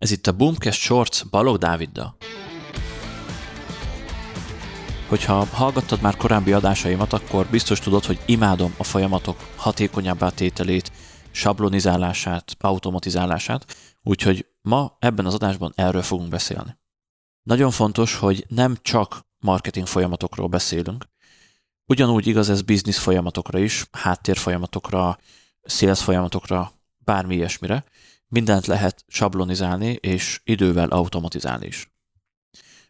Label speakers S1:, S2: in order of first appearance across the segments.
S1: Ez itt a Boomcast Shorts Balog Dáviddal. Hogyha hallgattad már korábbi adásaimat, akkor biztos tudod, hogy imádom a folyamatok hatékonyabbá tételét, sablonizálását, automatizálását, úgyhogy ma ebben az adásban erről fogunk beszélni. Nagyon fontos, hogy nem csak marketing folyamatokról beszélünk, ugyanúgy igaz ez biznisz folyamatokra is, háttér folyamatokra, sales folyamatokra, bármi ilyesmire, mindent lehet sablonizálni és idővel automatizálni is.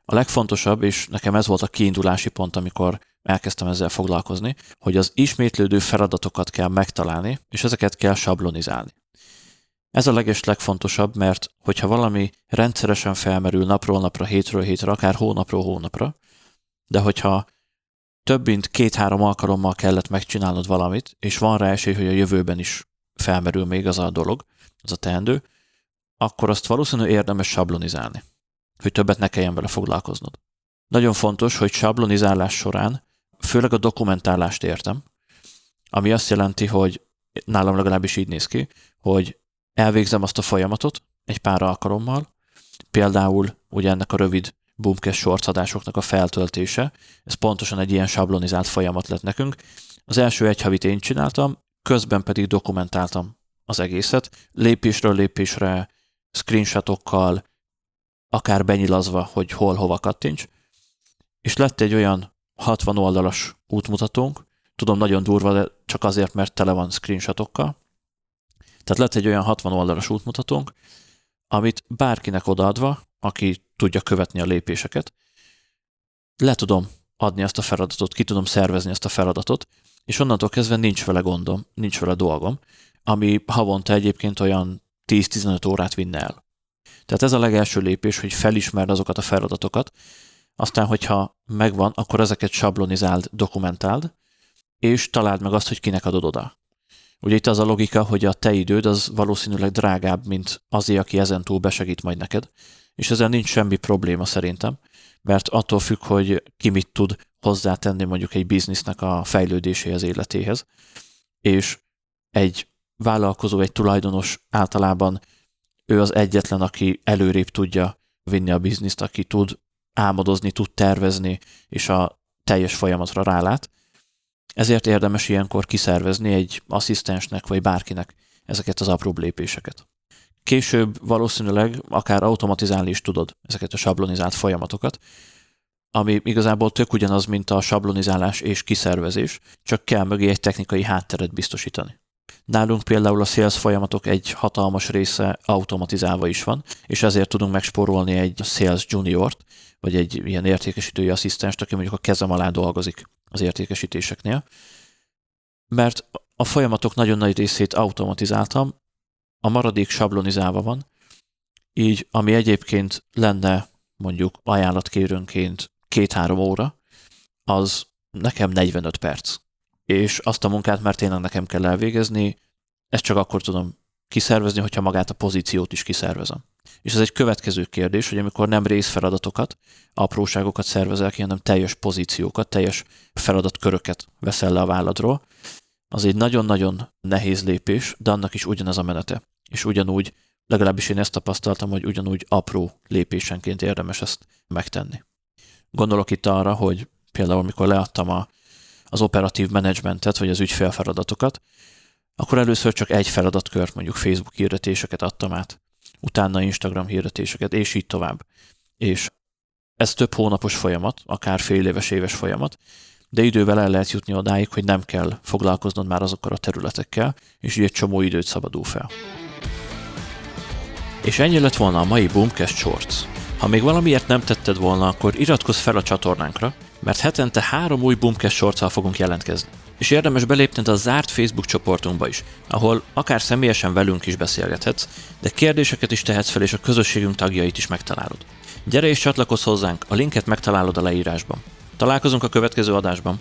S1: A legfontosabb, és nekem ez volt a kiindulási pont, amikor elkezdtem ezzel foglalkozni, hogy az ismétlődő feladatokat kell megtalálni, és ezeket kell sablonizálni. Ez a leges legfontosabb, mert hogyha valami rendszeresen felmerül napról napra, hétről hétre, akár hónapról hónapra, de hogyha több mint két-három alkalommal kellett megcsinálnod valamit, és van rá esély, hogy a jövőben is felmerül még az a dolog, az a teendő, akkor azt valószínűleg érdemes sablonizálni, hogy többet ne kelljen vele foglalkoznod. Nagyon fontos, hogy sablonizálás során, főleg a dokumentálást értem, ami azt jelenti, hogy nálam legalábbis így néz ki, hogy elvégzem azt a folyamatot egy pár alkalommal, például ugye ennek a rövid boomcast shorts adásoknak a feltöltése, ez pontosan egy ilyen sablonizált folyamat lett nekünk. Az első egy havit én csináltam, közben pedig dokumentáltam az egészet, lépésről lépésre, screenshotokkal, akár benyilazva, hogy hol, hova kattints, és lett egy olyan 60 oldalas útmutatónk, tudom, nagyon durva, de csak azért, mert tele van screenshotokkal. Tehát lett egy olyan 60 oldalas útmutatónk, amit bárkinek odaadva, aki tudja követni a lépéseket, le tudom adni ezt a feladatot, ki tudom szervezni ezt a feladatot, és onnantól kezdve nincs vele gondom, nincs vele dolgom, ami havonta egyébként olyan 10-15 órát vinne el. Tehát ez a legelső lépés, hogy felismerd azokat a feladatokat, aztán, hogyha megvan, akkor ezeket sablonizáld, dokumentáld, és találd meg azt, hogy kinek adod oda. Ugye itt az a logika, hogy a te időd az valószínűleg drágább, mint azé, aki ezentúl besegít majd neked, és ezzel nincs semmi probléma szerintem, mert attól függ, hogy ki mit tud hozzátenni mondjuk egy biznisznek a fejlődéséhez, életéhez, és egy vállalkozó, egy tulajdonos általában ő az egyetlen, aki előrébb tudja vinni a bizniszt, aki tud álmodozni, tud tervezni, és a teljes folyamatra rálát. Ezért érdemes ilyenkor kiszervezni egy asszisztensnek, vagy bárkinek ezeket az apró lépéseket. Később valószínűleg akár automatizálni is tudod ezeket a sablonizált folyamatokat, ami igazából tök ugyanaz, mint a sablonizálás és kiszervezés, csak kell mögé egy technikai hátteret biztosítani. Nálunk például a sales folyamatok egy hatalmas része automatizálva is van, és ezért tudunk megspórolni egy sales juniort, vagy egy ilyen értékesítői asszisztenst, aki mondjuk a kezem alá dolgozik az értékesítéseknél. Mert a folyamatok nagyon nagy részét automatizáltam, a maradék sablonizálva van, így ami egyébként lenne mondjuk ajánlatkérőnként két-három óra, az nekem 45 perc és azt a munkát már tényleg nekem kell elvégezni, ezt csak akkor tudom kiszervezni, hogyha magát a pozíciót is kiszervezem. És ez egy következő kérdés, hogy amikor nem részfeladatokat, apróságokat szervezel ki, hanem teljes pozíciókat, teljes feladatköröket veszel le a válladról, az egy nagyon-nagyon nehéz lépés, de annak is ugyanez a menete. És ugyanúgy, legalábbis én ezt tapasztaltam, hogy ugyanúgy apró lépésenként érdemes ezt megtenni. Gondolok itt arra, hogy például mikor leadtam a az operatív menedzsmentet, vagy az ügyfélfeladatokat, akkor először csak egy feladatkört, mondjuk Facebook hirdetéseket adtam át, utána Instagram hirdetéseket, és így tovább. És ez több hónapos folyamat, akár fél éves, éves folyamat, de idővel el lehet jutni odáig, hogy nem kell foglalkoznod már azokkal a területekkel, és így egy csomó időt szabadul fel. És ennyi lett volna a mai Boomcast Shorts. Ha még valamiért nem tetted volna, akkor iratkozz fel a csatornánkra, mert hetente három új Boomcast shorts fogunk jelentkezni. És érdemes belépned a zárt Facebook csoportunkba is, ahol akár személyesen velünk is beszélgethetsz, de kérdéseket is tehetsz fel, és a közösségünk tagjait is megtalálod. Gyere és csatlakozz hozzánk, a linket megtalálod a leírásban. Találkozunk a következő adásban.